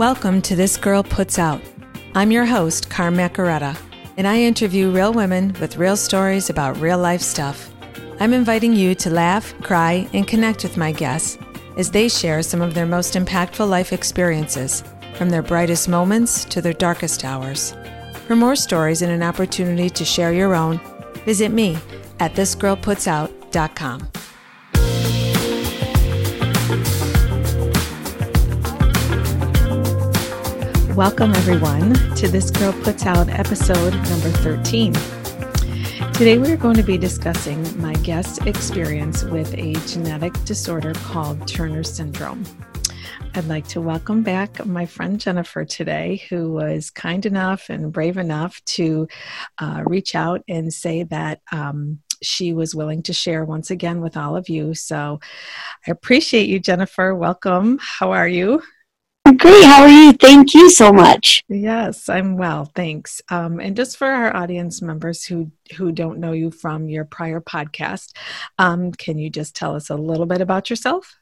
Welcome to This Girl Puts Out. I'm your host, Carm Macaretta, and I interview real women with real stories about real life stuff. I'm inviting you to laugh, cry, and connect with my guests as they share some of their most impactful life experiences, from their brightest moments to their darkest hours. For more stories and an opportunity to share your own, visit me at thisgirlputsout.com. Welcome, everyone, to This Girl Puts Out episode number 13. Today, we're going to be discussing my guest experience with a genetic disorder called Turner syndrome. I'd like to welcome back my friend Jennifer today, who was kind enough and brave enough to uh, reach out and say that um, she was willing to share once again with all of you. So I appreciate you, Jennifer. Welcome. How are you? Great. How are you? Thank you so much. Yes, I'm well, thanks. Um, and just for our audience members who who don't know you from your prior podcast, um, can you just tell us a little bit about yourself?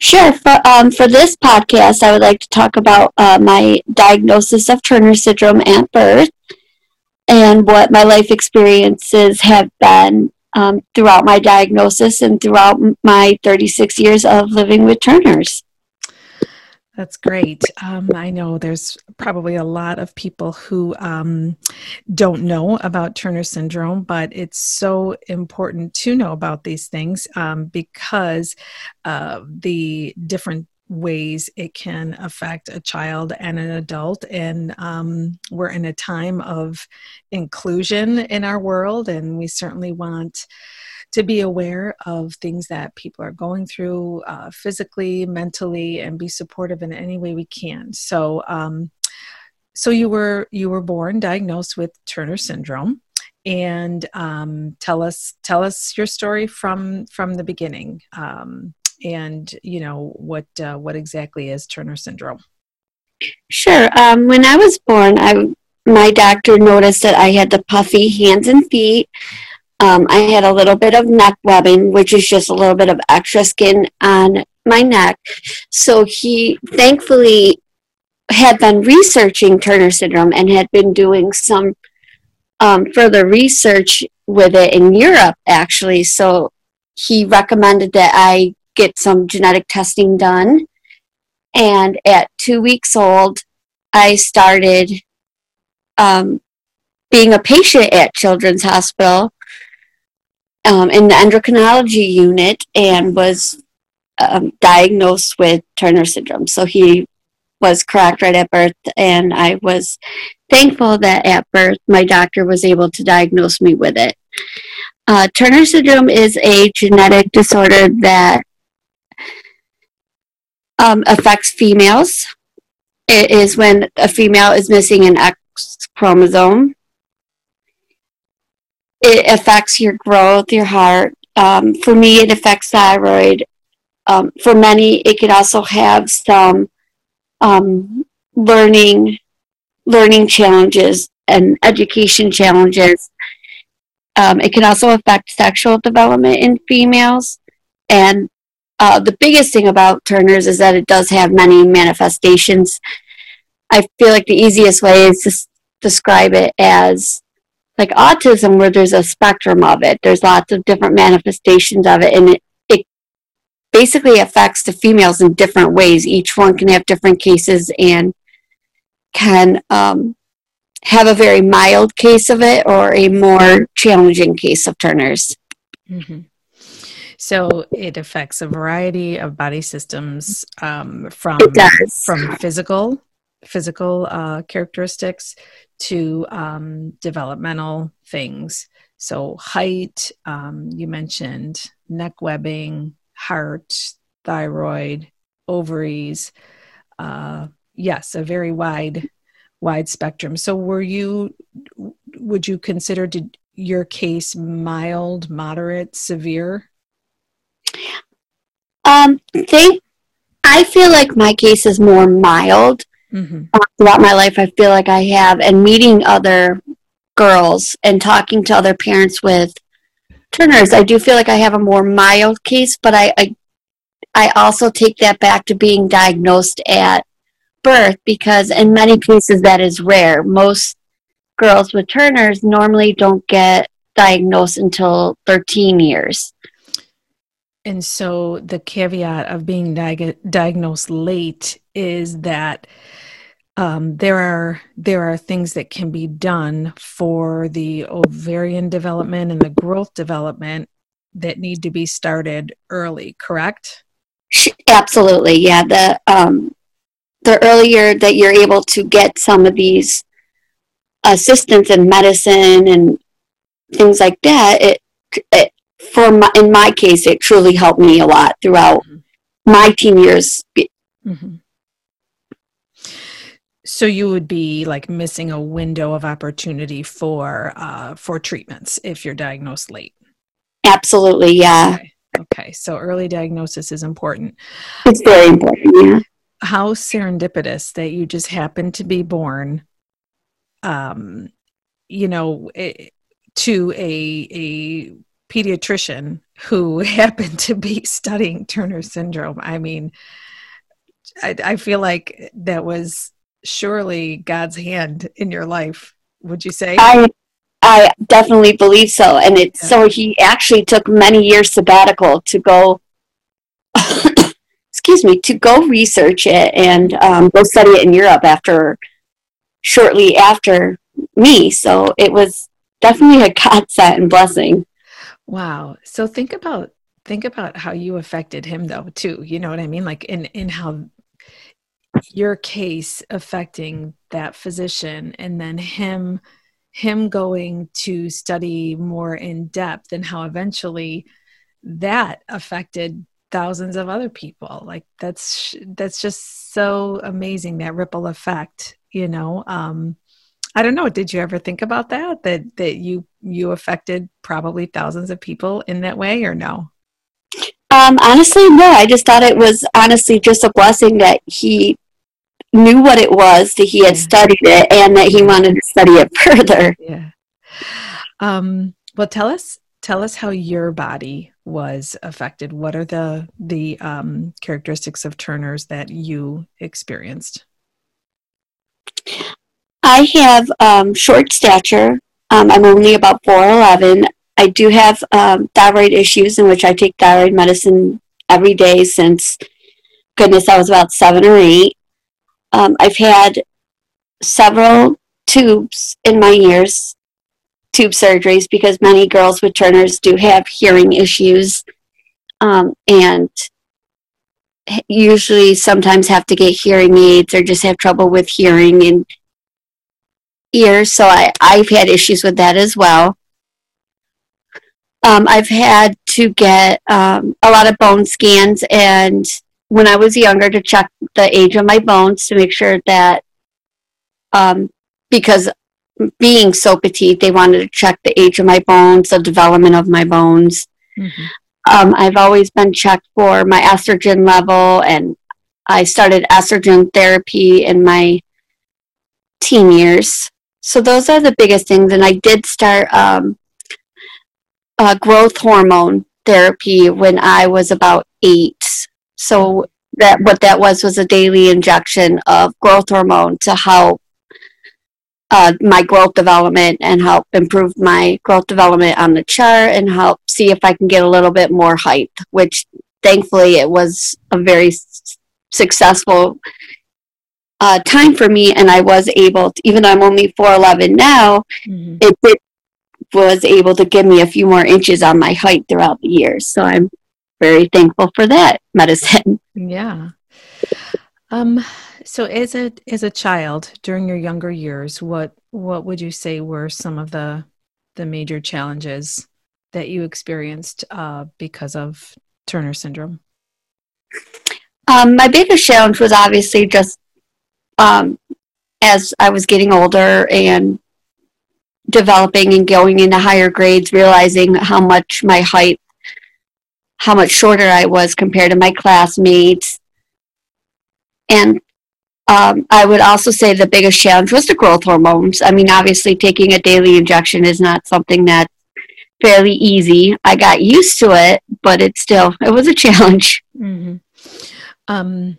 Sure. For um, for this podcast, I would like to talk about uh, my diagnosis of Turner syndrome at birth and what my life experiences have been um, throughout my diagnosis and throughout my 36 years of living with Turners. That's great. Um, I know there's probably a lot of people who um, don't know about Turner syndrome, but it's so important to know about these things um, because uh, the different ways it can affect a child and an adult. And um, we're in a time of inclusion in our world, and we certainly want to be aware of things that people are going through uh, physically, mentally, and be supportive in any way we can. So, um, so you were you were born diagnosed with Turner syndrome, and um, tell us tell us your story from from the beginning, um, and you know what uh, what exactly is Turner syndrome. Sure. Um, when I was born, I my doctor noticed that I had the puffy hands and feet. Um, I had a little bit of neck webbing, which is just a little bit of extra skin on my neck. So he thankfully had been researching Turner syndrome and had been doing some um, further research with it in Europe, actually. So he recommended that I get some genetic testing done. And at two weeks old, I started um, being a patient at Children's Hospital um, in the endocrinology unit and was um, diagnosed with Turner syndrome. So he was correct right at birth, and I was thankful that at birth my doctor was able to diagnose me with it. Uh, Turner syndrome is a genetic disorder that um, affects females. It is when a female is missing an X chromosome it affects your growth, your heart. Um, for me, it affects thyroid. Um, for many, it could also have some um, learning learning challenges and education challenges. Um, it can also affect sexual development in females. And uh, the biggest thing about Turner's is that it does have many manifestations. I feel like the easiest way is to s- describe it as like autism where there's a spectrum of it. There's lots of different manifestations of it and it, it basically affects the females in different ways. Each one can have different cases and can um, have a very mild case of it or a more challenging case of turner's. Mm-hmm. So it affects a variety of body systems um, from from physical physical uh, characteristics to um, developmental things. So, height, um, you mentioned neck webbing, heart, thyroid, ovaries. Uh, yes, a very wide, wide spectrum. So, were you, would you consider did your case mild, moderate, severe? Um, they, I feel like my case is more mild Mm-hmm. Throughout my life, I feel like I have, and meeting other girls and talking to other parents with Turners, I do feel like I have a more mild case, but I, I, I also take that back to being diagnosed at birth because in many cases that is rare. Most girls with Turner's normally don't get diagnosed until 13 years. And so the caveat of being di- diagnosed late is that um, there are there are things that can be done for the ovarian development and the growth development that need to be started early. Correct? Absolutely, yeah. The um, the earlier that you're able to get some of these assistance in medicine and things like that, it, it for my, in my case, it truly helped me a lot throughout mm-hmm. my teen years. Mm-hmm. So you would be like missing a window of opportunity for uh, for treatments if you're diagnosed late. Absolutely, yeah. Okay. okay. so early diagnosis is important. It's very important, yeah. How serendipitous that you just happened to be born, um, you know, it, to a a pediatrician who happened to be studying Turner syndrome. I mean, I, I feel like that was surely God's hand in your life. Would you say? I I definitely believe so, and it's yeah. so he actually took many years sabbatical to go. excuse me, to go research it and um, go study it in Europe after shortly after me. So it was definitely a godsend and blessing. Wow. So think about think about how you affected him though too. You know what I mean? Like in in how your case affecting that physician and then him him going to study more in depth and how eventually that affected thousands of other people like that's that's just so amazing that ripple effect you know um I don't know. Did you ever think about that? That that you you affected probably thousands of people in that way, or no? Um, honestly, no. I just thought it was honestly just a blessing that he knew what it was, that he had yeah. studied it, and that he wanted to study it further. Yeah. Um, well, tell us tell us how your body was affected. What are the the um, characteristics of Turner's that you experienced? I have um, short stature. Um, I'm only about 4'11. I do have um, thyroid issues in which I take thyroid medicine every day since, goodness, I was about seven or eight. Um, I've had several tubes in my ears, tube surgeries, because many girls with Turner's do have hearing issues. Um, and usually sometimes have to get hearing aids or just have trouble with hearing and ears, so I, I've had issues with that as well. Um, I've had to get um, a lot of bone scans, and when I was younger, to check the age of my bones to make sure that, um, because being so petite, they wanted to check the age of my bones, the development of my bones. Mm-hmm. Um, I've always been checked for my estrogen level, and I started estrogen therapy in my teen years. So those are the biggest things. And I did start um, uh, growth hormone therapy when I was about eight. So that what that was was a daily injection of growth hormone to help uh, my growth development and help improve my growth development on the chart and help see if I can get a little bit more height, which thankfully it was a very s- successful uh, time for me, and I was able, to, even though I'm only 4'11 now, mm-hmm. it did, was able to give me a few more inches on my height throughout the years. So I'm very thankful for that medicine. Yeah. Um, so as a as a child during your younger years, what what would you say were some of the the major challenges that you experienced uh, because of Turner syndrome? Um, my biggest challenge was obviously just um, as I was getting older and developing and going into higher grades, realizing how much my height, how much shorter I was compared to my classmates. And um, I would also say the biggest challenge was the growth hormones. I mean, obviously, taking a daily injection is not something that's fairly easy. I got used to it, but it still it was a challenge. Mm-hmm. Um,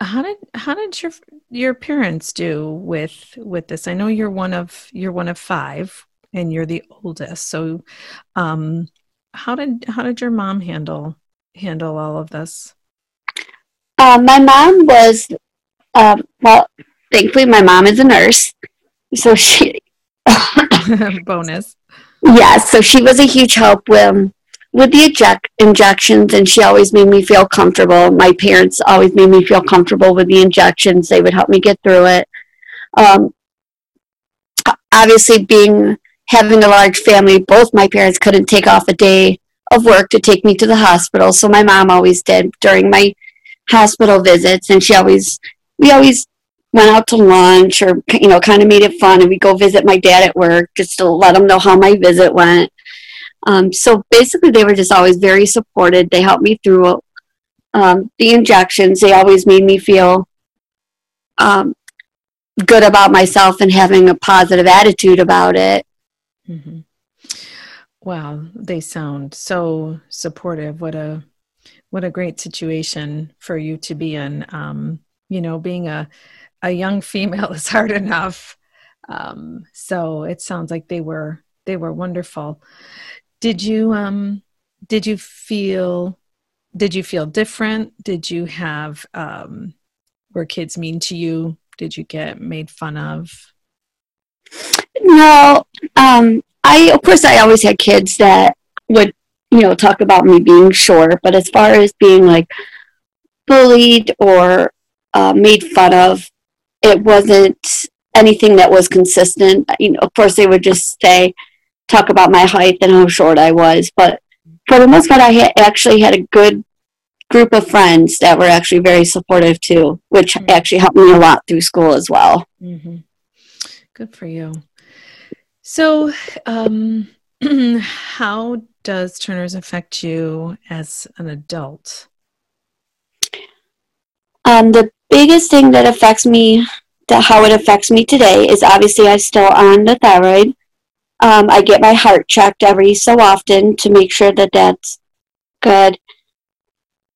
how did how did your your parents do with with this? I know you're one of you're one of five, and you're the oldest. So, um, how did how did your mom handle handle all of this? Uh, my mom was, um, well, thankfully, my mom is a nurse, so she bonus. Yes, so she was a huge help with with the eject, injections, and she always made me feel comfortable. My parents always made me feel comfortable with the injections. They would help me get through it. Um, obviously, being having a large family, both my parents couldn't take off a day of work to take me to the hospital. So my mom always did during my hospital visits, and she always we always went out to lunch or you know kind of made it fun, and we go visit my dad at work just to let him know how my visit went. Um, so basically, they were just always very supported. They helped me through um, the injections. They always made me feel um, good about myself and having a positive attitude about it. Mm-hmm. Wow, they sound so supportive. What a what a great situation for you to be in. Um, you know, being a a young female is hard enough. Um, so it sounds like they were they were wonderful. Did you um did you feel did you feel different? Did you have um were kids mean to you? Did you get made fun of? No. Um I of course I always had kids that would, you know, talk about me being short, but as far as being like bullied or uh, made fun of, it wasn't anything that was consistent. You know, of course they would just say, talk about my height and how short I was. But for the most part, I ha- actually had a good group of friends that were actually very supportive too, which mm-hmm. actually helped me a lot through school as well. Mm-hmm. Good for you. So, um, how does Turner's affect you as an adult? Um, the biggest thing that affects me, that how it affects me today, is obviously I'm still on the thyroid. Um, I get my heart checked every so often to make sure that that's good.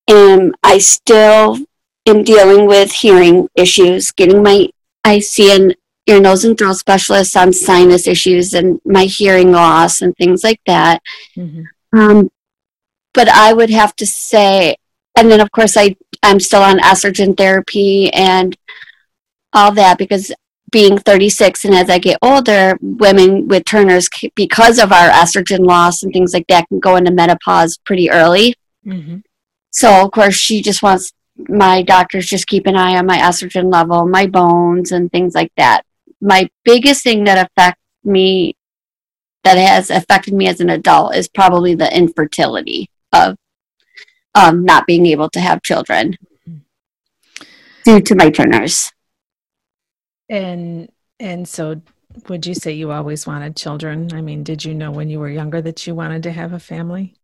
And I still am dealing with hearing issues, getting my, I see an ear, nose, and throat specialist on sinus issues and my hearing loss and things like that. Mm-hmm. Um, but I would have to say, and then of course I, I'm still on estrogen therapy and all that because being 36 and as I get older, women with Turner's, because of our estrogen loss and things like that, can go into menopause pretty early. Mm-hmm. So, of course, she just wants my doctors just keep an eye on my estrogen level, my bones, and things like that. My biggest thing that affects me, that has affected me as an adult, is probably the infertility of um, not being able to have children mm-hmm. due to my Turner's. And and so would you say you always wanted children? I mean, did you know when you were younger that you wanted to have a family?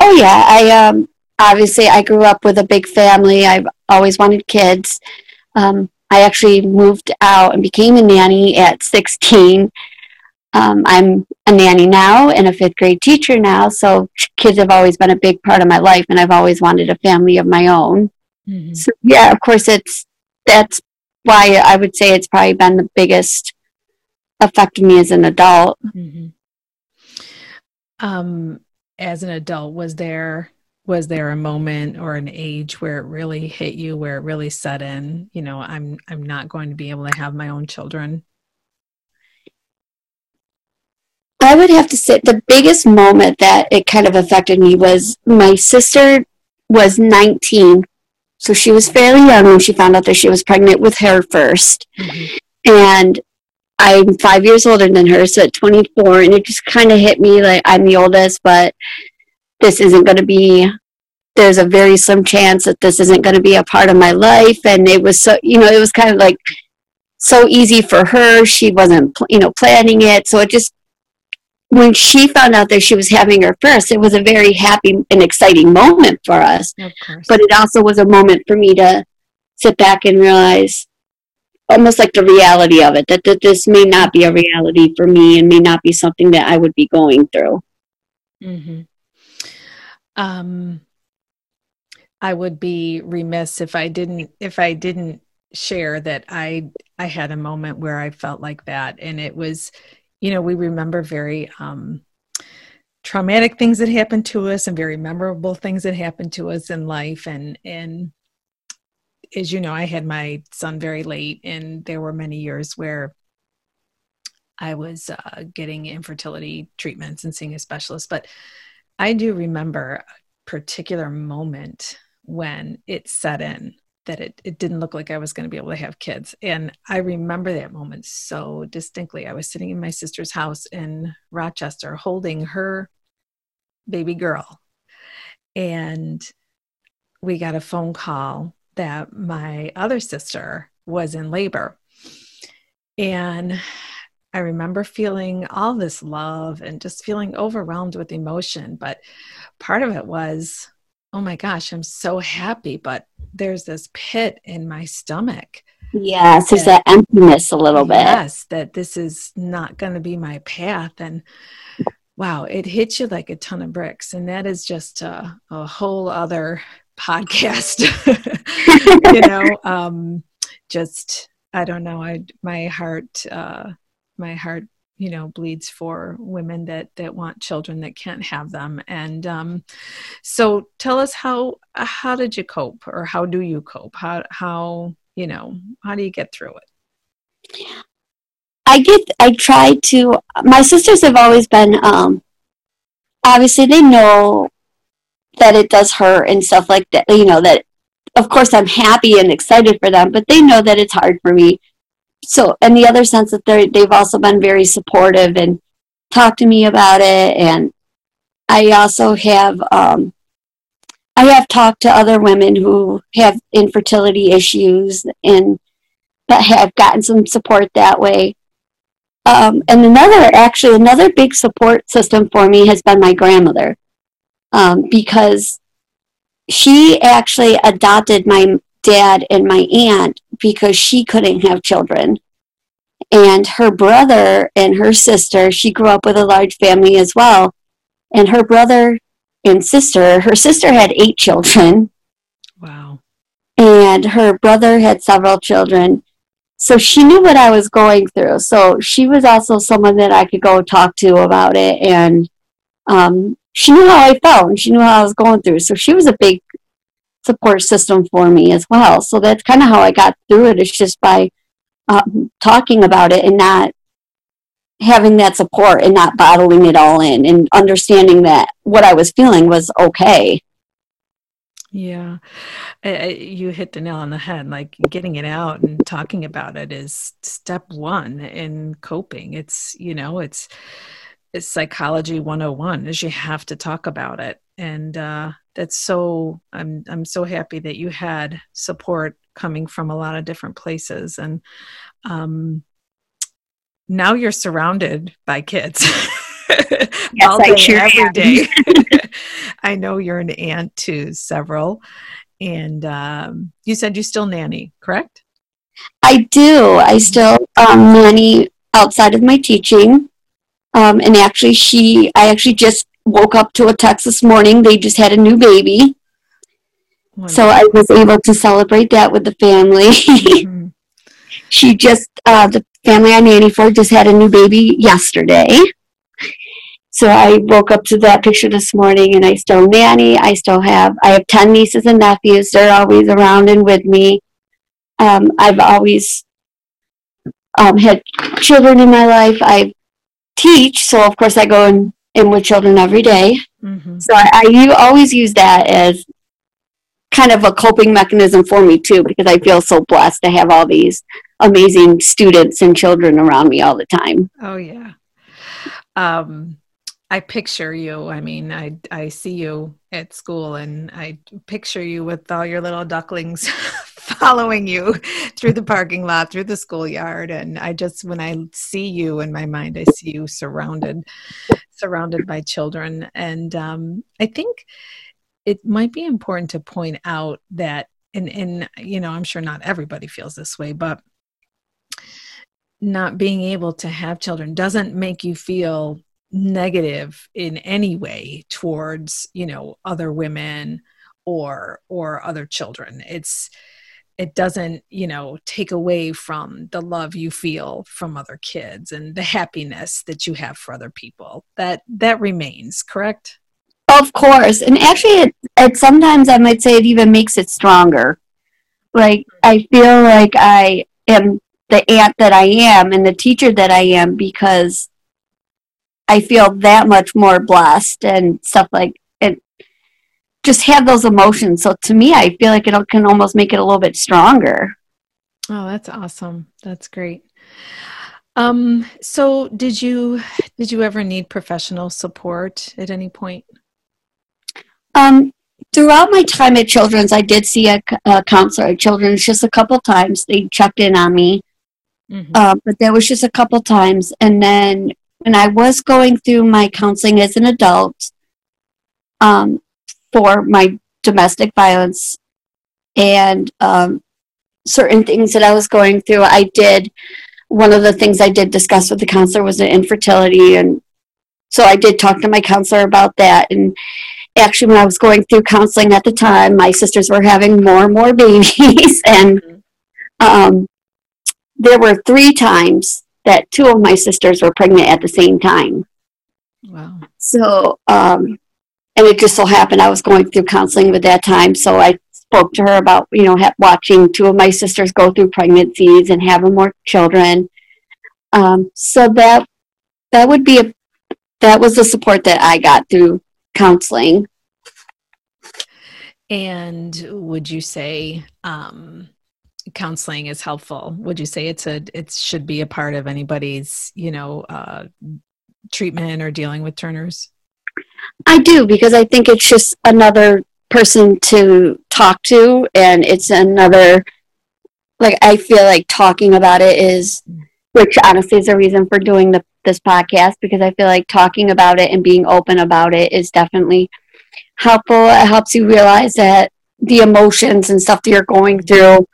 Oh yeah, I um obviously I grew up with a big family. I've always wanted kids. Um, I actually moved out and became a nanny at 16. Um, I'm a nanny now and a fifth grade teacher now, so kids have always been a big part of my life, and I've always wanted a family of my own. Mm-hmm. So yeah, of course, it's that's why I would say it's probably been the biggest effect of me as an adult. Mm-hmm. Um, as an adult, was there was there a moment or an age where it really hit you, where it really set in? You know, I'm I'm not going to be able to have my own children. I would have to say the biggest moment that it kind of affected me was my sister was 19 so she was fairly young when she found out that she was pregnant with her 1st mm-hmm. And I'm five years older than her, so at 24, and it just kind of hit me like I'm the oldest, but this isn't going to be, there's a very slim chance that this isn't going to be a part of my life. And it was so, you know, it was kind of like so easy for her. She wasn't, you know, planning it. So it just when she found out that she was having her first, it was a very happy and exciting moment for us. But it also was a moment for me to sit back and realize almost like the reality of it that, that this may not be a reality for me and may not be something that I would be going through. Mm-hmm. Um, I would be remiss if I didn't if I didn't share that I I had a moment where I felt like that and it was you know we remember very um traumatic things that happened to us and very memorable things that happened to us in life. And and as you know I had my son very late and there were many years where I was uh, getting infertility treatments and seeing a specialist. But I do remember a particular moment when it set in that it, it didn't look like I was going to be able to have kids. And I remember that moment so distinctly. I was sitting in my sister's house in Rochester holding her baby girl. And we got a phone call that my other sister was in labor. And I remember feeling all this love and just feeling overwhelmed with emotion. But part of it was oh my gosh, I'm so happy, but there's this pit in my stomach. Yes, there's that, that emptiness a little bit. Yes, that this is not going to be my path. And wow, it hits you like a ton of bricks. And that is just a, a whole other podcast. you know, um, just, I don't know, I, my heart, uh, my heart you know bleeds for women that that want children that can't have them. And um, so tell us how how did you cope or how do you cope? How how you know how do you get through it? I get i try to my sisters have always been um obviously they know that it does hurt and stuff like that you know that of course i'm happy and excited for them but they know that it's hard for me so in the other sense that they they've also been very supportive and talked to me about it. And i also have um, i have talked to other women who have infertility issues and have gotten some support that way. Um, and another actually another big support system for me has been my grandmother um, because she actually adopted my dad and my aunt because she couldn't have children. And her brother and her sister, she grew up with a large family as well. And her brother and sister, her sister had eight children. Wow. And her brother had several children. So she knew what I was going through. So she was also someone that I could go talk to about it. And um, she knew how I felt and she knew how I was going through. So she was a big support system for me as well. So that's kind of how I got through it. It's just by um, talking about it and not having that support and not bottling it all in and understanding that what I was feeling was okay. Yeah, you hit the nail on the head. Like getting it out and talking about it is step one in coping. It's, you know, it's, it's psychology 101 is you have to talk about it. And, uh, that's so i'm i'm so happy that you had support coming from a lot of different places and um now you're surrounded by kids yes, all day, I sure every day. I know you're an aunt to several, and um, you said you still nanny, correct? I do. I still um, nanny outside of my teaching, um, and actually, she I actually just woke up to a text this morning. They just had a new baby. Wonderful. So I was able to celebrate that with the family. Mm-hmm. she just, uh, the family I nanny for just had a new baby yesterday. So I woke up to that picture this morning and I still nanny. I still have, I have 10 nieces and nephews. They're always around and with me. Um, I've always um, had children in my life. I teach, so of course I go and am with children every day. Mm-hmm. So I, I you always use that as kind of a coping mechanism for me too, because I feel so blessed to have all these amazing students and children around me all the time. Oh yeah. Um, I picture you. I mean, I I see you at school, and I picture you with all your little ducklings following you through the parking lot, through the schoolyard, and I just when I see you in my mind, I see you surrounded surrounded by children. And um, I think it might be important to point out that, and, and, you know, I'm sure not everybody feels this way, but not being able to have children doesn't make you feel negative in any way towards, you know, other women or or other children it's it doesn't you know take away from the love you feel from other kids and the happiness that you have for other people. That that remains correct? Of course. And actually it, it sometimes i might say it even makes it stronger. Like i feel like i am the aunt that i am and the teacher that i am because i feel that much more blessed and stuff like just have those emotions. So to me, I feel like it can almost make it a little bit stronger. Oh, that's awesome. That's great. Um, so did you did you ever need professional support at any point? Um, throughout my time at Children's, I did see a, a counselor at Children's just a couple times. They checked in on me, mm-hmm. uh, but that was just a couple times. And then when I was going through my counseling as an adult, um, for my domestic violence and um, certain things that I was going through. I did, one of the things I did discuss with the counselor was the infertility. And so I did talk to my counselor about that. And actually, when I was going through counseling at the time, my sisters were having more and more babies. and um, there were three times that two of my sisters were pregnant at the same time. Wow. So, um, and it just so happened I was going through counseling at that time, so I spoke to her about you know ha- watching two of my sisters go through pregnancies and having more children. Um, so that that would be a that was the support that I got through counseling. And would you say um, counseling is helpful? Would you say it's a it should be a part of anybody's you know uh, treatment or dealing with Turners? I do because I think it's just another person to talk to, and it's another like I feel like talking about it is, which honestly is a reason for doing the this podcast because I feel like talking about it and being open about it is definitely helpful. It helps you realize that the emotions and stuff that you're going through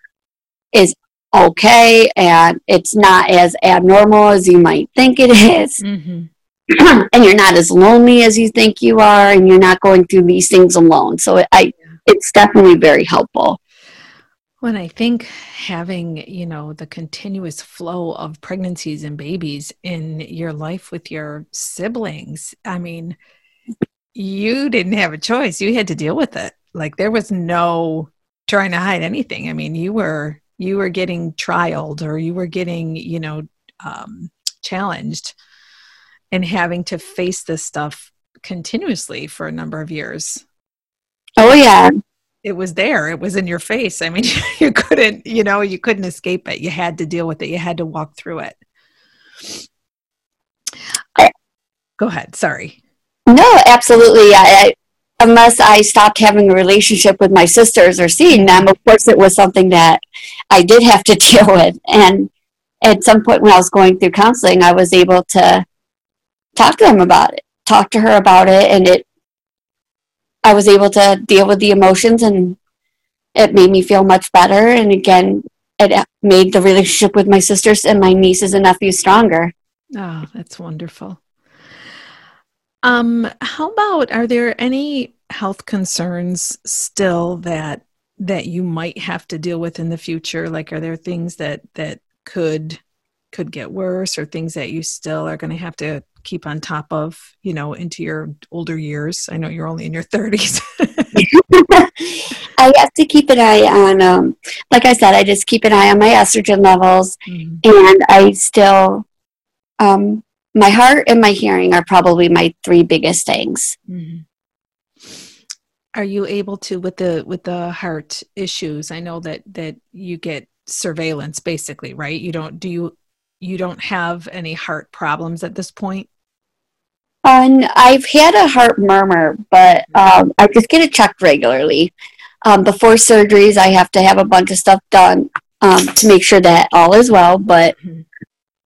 is okay and it's not as abnormal as you might think it is. Mm-hmm. and you're not as lonely as you think you are and you're not going through these things alone so i it's definitely very helpful when I think having, you know, the continuous flow of pregnancies and babies in your life with your siblings, I mean, you didn't have a choice. You had to deal with it. Like there was no trying to hide anything. I mean, you were you were getting trialed or you were getting, you know, um, challenged and having to face this stuff continuously for a number of years. Oh yeah. It was there. It was in your face. I mean, you couldn't, you know, you couldn't escape it. You had to deal with it. You had to walk through it. I, Go ahead. Sorry. No, absolutely. I, I, unless I stopped having a relationship with my sisters or seeing them, of course, it was something that I did have to deal with. And at some point when I was going through counseling, I was able to talk to them about it, talk to her about it, and it. I was able to deal with the emotions, and it made me feel much better. And again, it made the relationship with my sisters and my nieces and nephews stronger. Oh, that's wonderful. Um, how about are there any health concerns still that that you might have to deal with in the future? Like, are there things that that could could get worse, or things that you still are going to have to keep on top of, you know, into your older years? I know you're only in your 30s. I have to keep an eye on, um, like I said, I just keep an eye on my estrogen levels, mm-hmm. and I still, um, my heart and my hearing are probably my three biggest things. Mm-hmm. Are you able to with the with the heart issues? I know that that you get surveillance basically, right? You don't do you you don't have any heart problems at this point? Um, I've had a heart murmur, but um, I just get it checked regularly. Um, before surgeries, I have to have a bunch of stuff done um, to make sure that all is well. But mm-hmm.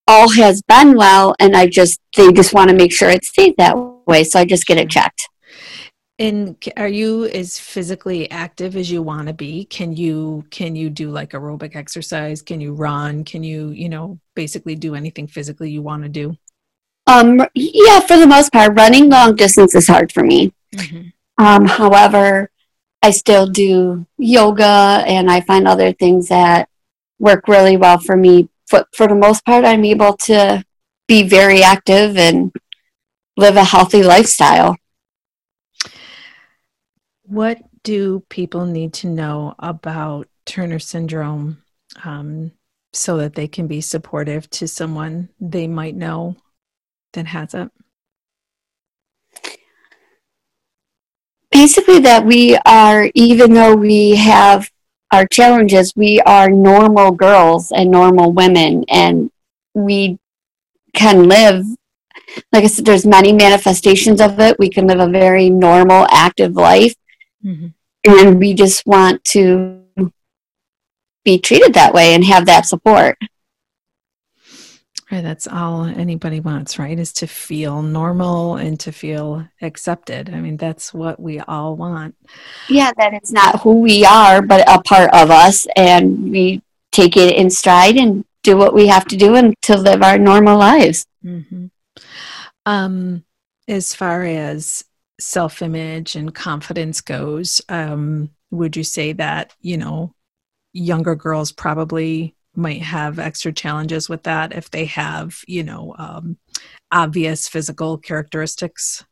all has been well, and I just they just want to make sure it stays that way, so I just get it checked. And are you as physically active as you want to be? Can you can you do like aerobic exercise? Can you run? Can you, you know, basically do anything physically you want to do? Um yeah, for the most part, running long distance is hard for me. Mm-hmm. Um, however, I still do yoga and I find other things that work really well for me. But for the most part, I'm able to be very active and live a healthy lifestyle. What do people need to know about Turner syndrome um, so that they can be supportive to someone they might know that has it? Basically, that we are, even though we have our challenges, we are normal girls and normal women, and we can live. Like I said, there's many manifestations of it. We can live a very normal, active life, mm-hmm. and we just want to be treated that way and have that support. Right, that's all anybody wants, right? Is to feel normal and to feel accepted. I mean, that's what we all want. Yeah, that it's not who we are, but a part of us, and we take it in stride and do what we have to do and to live our normal lives. Mm-hmm. Um, as far as self-image and confidence goes, um, would you say that you know younger girls probably might have extra challenges with that if they have, you know, um, obvious physical characteristics?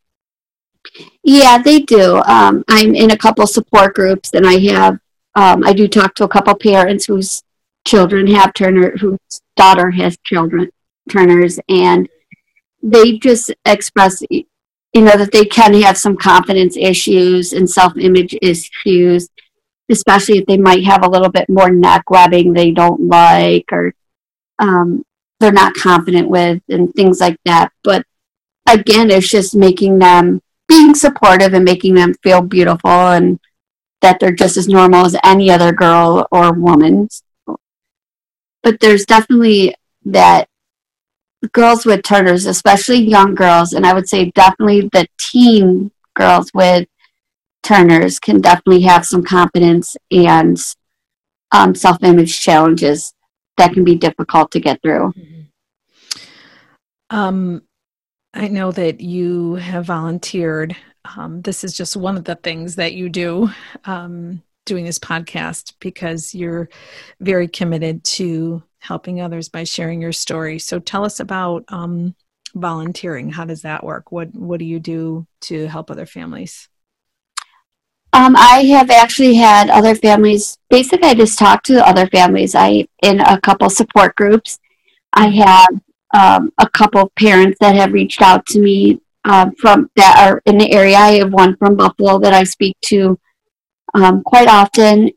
Yeah, they do. Um, I'm in a couple support groups, and I have um, I do talk to a couple parents whose children have Turner, whose daughter has children Turners, and they just express, you know, that they can have some confidence issues and self image issues, especially if they might have a little bit more neck webbing they don't like or um, they're not confident with and things like that. But again, it's just making them being supportive and making them feel beautiful and that they're just as normal as any other girl or woman. But there's definitely that girls with Turners, especially young girls, and I would say definitely the teen girls with Turners can definitely have some confidence and um, self image challenges that can be difficult to get through. Mm-hmm. Um, I know that you have volunteered. Um, this is just one of the things that you do um, doing this podcast because you're very committed to helping others by sharing your story. So tell us about um, volunteering. How does that work? What What do you do to help other families? Um, I have actually had other families. Basically, I just talk to other families. I in a couple support groups. I have um, a couple parents that have reached out to me um, from that are in the area. I have one from Buffalo that I speak to um, quite often.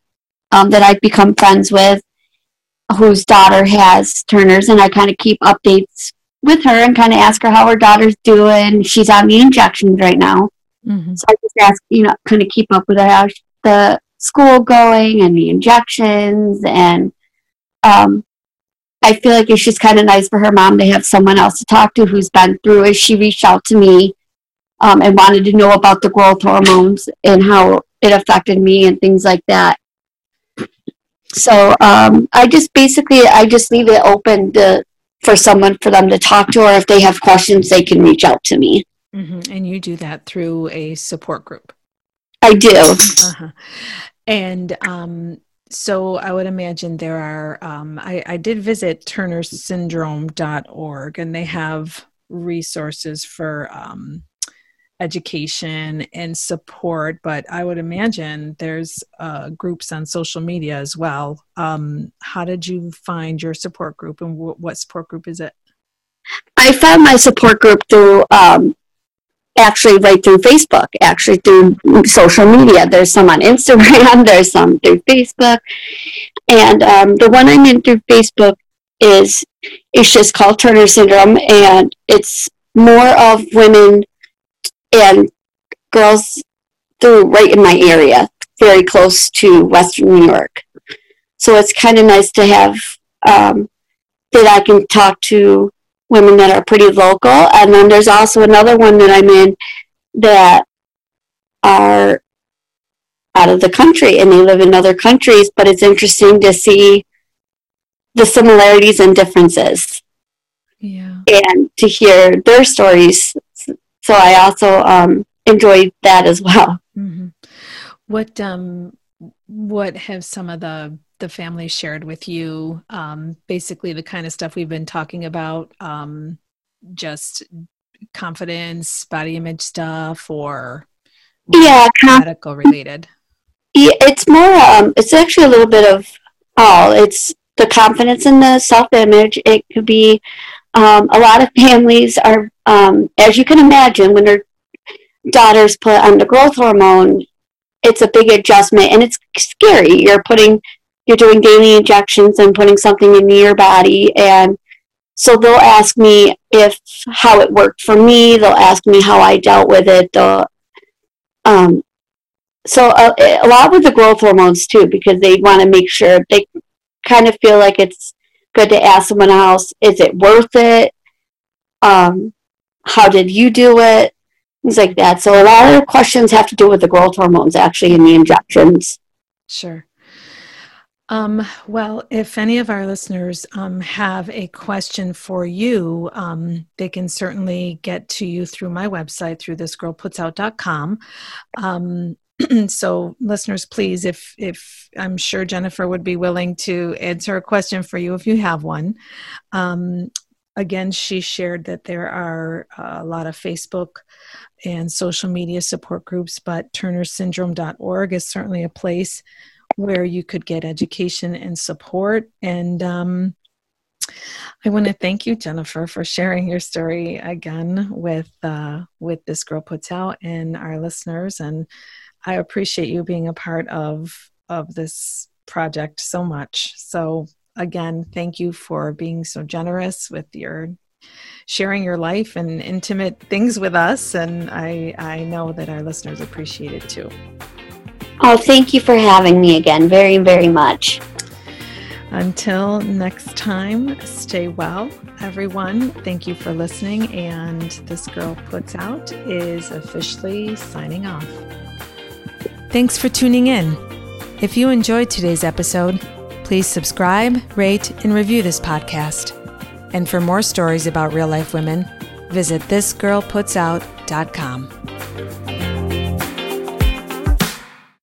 Um, that I've become friends with, whose daughter has Turner's, and I kind of keep updates with her and kind of ask her how her daughter's doing. She's on the injections right now. Mm-hmm. So I just ask, you know, kind of keep up with her how the school going and the injections. And um, I feel like it's just kind of nice for her mom to have someone else to talk to who's been through it. She reached out to me um, and wanted to know about the growth hormones and how it affected me and things like that. So um, I just basically I just leave it open to, for someone for them to talk to, or if they have questions, they can reach out to me. Mm-hmm. And you do that through a support group. I do. Uh-huh. And um, so I would imagine there are, um, I, I did visit turnersyndrome.org and they have resources for um, education and support, but I would imagine there's uh, groups on social media as well. Um, how did you find your support group and w- what support group is it? I found my support group through um, actually right through Facebook, actually through social media. There's some on Instagram, there's some through Facebook. And um, the one I'm in through Facebook is it's just called Turner syndrome, and it's more of women and girls through right in my area, very close to Western New York. So it's kind of nice to have um, that I can talk to women that are pretty local. And then there's also another one that I'm in that are out of the country and they live in other countries, but it's interesting to see the similarities and differences. Yeah. And to hear their stories. So I also um, enjoyed that as well. Mm-hmm. What um what have some of the the family shared with you? Um, basically, the kind of stuff we've been talking about, um, just confidence, body image stuff, or yeah, medical related. Yeah, it's more. Um, it's actually a little bit of all. It's the confidence in the self image. It could be um, a lot of families are, um, as you can imagine, when their daughters put on the growth hormone, it's a big adjustment and it's scary. You're putting, you're doing daily injections and putting something in your body. And so they'll ask me if how it worked for me. They'll ask me how I dealt with it. They'll, um, so a, a lot with the growth hormones too, because they want to make sure they kind of feel like it's good to ask someone else, is it worth it? Um, how did you do it? Things like that. So a lot of questions have to do with the growth hormones actually in the injections. Sure. Um, well, if any of our listeners um, have a question for you, um, they can certainly get to you through my website, through thisgirlputsout.com. Um, so listeners please if if i'm sure jennifer would be willing to answer a question for you if you have one um, again she shared that there are a lot of facebook and social media support groups but turnersyndrome.org is certainly a place where you could get education and support and um, I want to thank you, Jennifer, for sharing your story again with uh, with this girl out and our listeners. And I appreciate you being a part of of this project so much. So again, thank you for being so generous with your sharing your life and intimate things with us and I I know that our listeners appreciate it too. Oh, thank you for having me again very very much. Until next time, stay well, everyone. Thank you for listening. And This Girl Puts Out is officially signing off. Thanks for tuning in. If you enjoyed today's episode, please subscribe, rate, and review this podcast. And for more stories about real life women, visit thisgirlputsout.com.